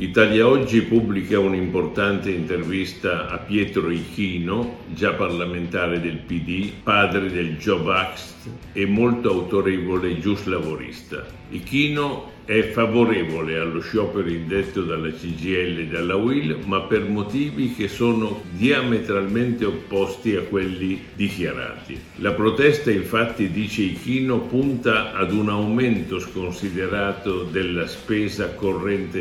Italia Oggi pubblica un'importante intervista a Pietro Ichino, già parlamentare del PD, padre del Job Act e molto autorevole giuslavorista. Ichino è favorevole allo sciopero indetto dalla CGL e dalla UIL, ma per motivi che sono diametralmente opposti a quelli dichiarati. La protesta, infatti, dice Ichino, punta ad un aumento sconsiderato della spesa corrente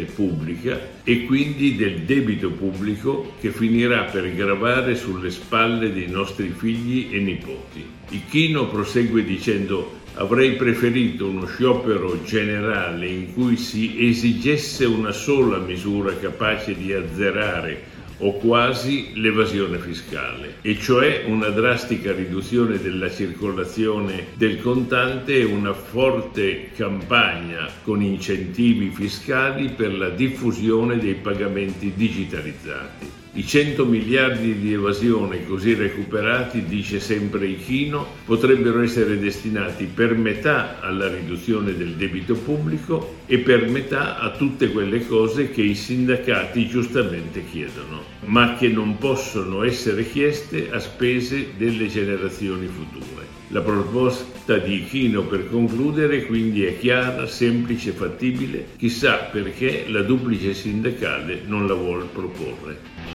pubblica e quindi del debito pubblico che finirà per gravare sulle spalle dei nostri figli e nipoti. Ichino prosegue dicendo Avrei preferito uno sciopero generale in cui si esigesse una sola misura capace di azzerare o quasi l'evasione fiscale, e cioè una drastica riduzione della circolazione del contante e una forte campagna con incentivi fiscali per la diffusione dei pagamenti digitalizzati. I 100 miliardi di evasione così recuperati, dice sempre Ichino, potrebbero essere destinati per metà alla riduzione del debito pubblico e per metà a tutte quelle cose che i sindacati giustamente chiedono, ma che non possono essere chieste a spese delle generazioni future. La proposta di Ichino per concludere quindi è chiara, semplice, fattibile, chissà perché la duplice sindacale non la vuole proporre.